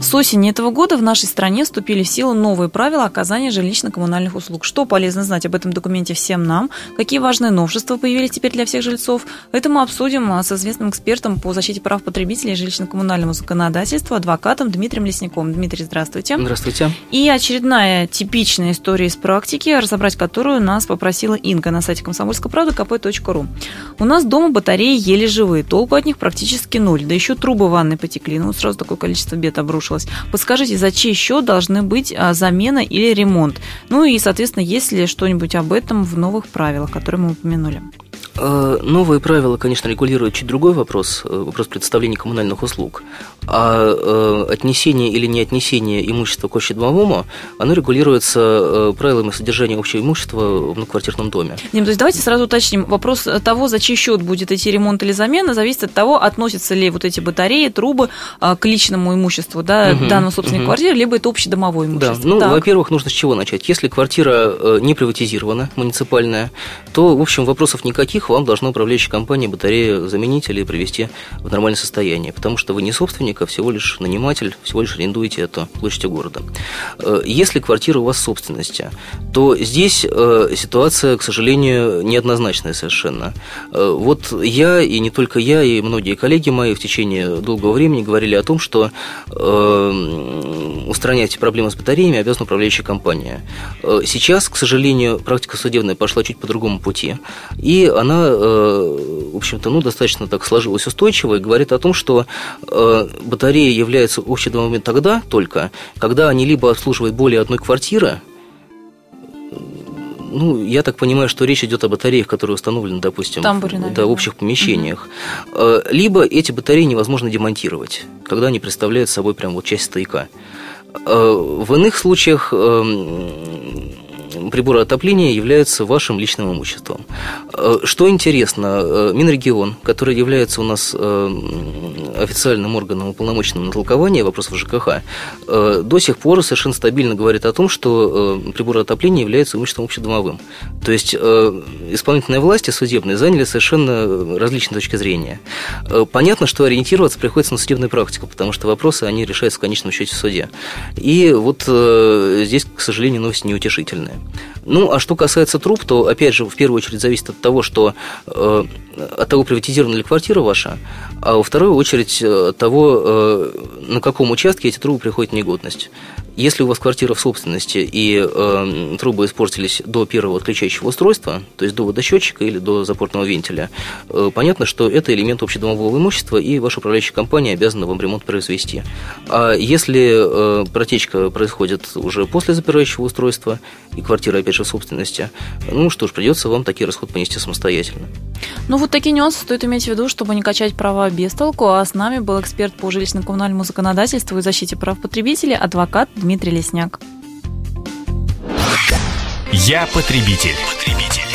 С осени этого года в нашей стране вступили в силу новые правила оказания жилищно-коммунальных услуг. Что полезно знать об этом документе всем нам? Какие важные новшества появились теперь для всех жильцов? Это мы обсудим а, с известным экспертом по защите прав потребителей и жилищно-коммунальному законодательству, адвокатом Дмитрием Лесником. Дмитрий, здравствуйте. Здравствуйте. И очередная типичная история из практики, разобрать которую нас попросила Инга на сайте комсомольской правды kp.ru. У нас дома батареи еле живые, толку от них практически ноль, да еще трубы ванны потекли, ну сразу такое количество бед обрушилось обрушилась. Подскажите, за чей счет должны быть а, замена или ремонт? Ну и, соответственно, есть ли что-нибудь об этом в новых правилах, которые мы упомянули? Э, новые правила, конечно, регулируют чуть другой вопрос, э, вопрос представления коммунальных услуг. А э, отнесение или не отнесение имущества к общедомовому, оно регулируется правилами содержания общего имущества в многоквартирном доме. Дим, то есть давайте сразу уточним. Вопрос того, за чей счет будет идти ремонт или замена, зависит от того, относятся ли вот эти батареи, трубы к личному имуществу да, угу, данного собственной угу. квартиры, либо это общедомовое имущество. Да, ну, так. во-первых, нужно с чего начать. Если квартира не приватизирована, муниципальная, то, в общем, вопросов никаких вам должна управляющая компания батарею заменить или привести в нормальное состояние, потому что вы не собственник, а всего лишь наниматель, всего лишь арендуете эту площадь города. Э, если квартира у вас собственности, то здесь э, ситуация, к сожалению, неоднозначная совершенно. Э, вот я, и не только я, и многие коллеги мои в течение долгого времени говорили о том, что устранять проблемы с батареями обязана управляющая компания. Сейчас, к сожалению, практика судебная пошла чуть по другому пути, и она Э, в общем-то, ну, достаточно так сложилась устойчиво и говорит о том, что э, батареи являются общедомовыми тогда только, когда они либо обслуживают более одной квартиры, ну, я так понимаю, что речь идет о батареях, которые установлены, допустим, Тамбуре, в, да, в общих помещениях. Угу. Либо эти батареи невозможно демонтировать, когда они представляют собой прям вот часть стояка. В иных случаях эм, приборы отопления являются вашим личным имуществом. Э, что интересно, э, Минрегион, который является у нас э, официальным органом уполномоченным на толкование вопросов ЖКХ, до сих пор совершенно стабильно говорит о том, что приборы отопления являются имуществом общедомовым. То есть исполнительные власти судебные заняли совершенно различные точки зрения. Понятно, что ориентироваться приходится на судебную практику, потому что вопросы, они решаются в конечном счете в суде. И вот здесь, к сожалению, новости неутешительные. Ну, а что касается труб, то, опять же, в первую очередь зависит от того, что э, от того, приватизирована ли квартира ваша, а во вторую очередь э, того, э, на каком участке эти трубы приходят в негодность. Если у вас квартира в собственности и э, трубы испортились до первого отключающего устройства, то есть до водосчетчика или до запортного вентиля, э, понятно, что это элемент общедомового имущества, и ваша управляющая компания обязана вам ремонт произвести. А если протечка происходит уже после запирающего устройства, и квартира, опять же, в собственности, ну что ж, придется вам такие расходы понести самостоятельно. Ну вот такие нюансы стоит иметь в виду, чтобы не качать права без толку. А с нами был эксперт по жилищно-коммунальному законодательству и защите прав потребителей, адвокат Дмитрий Лесняк. Я потребитель. потребитель.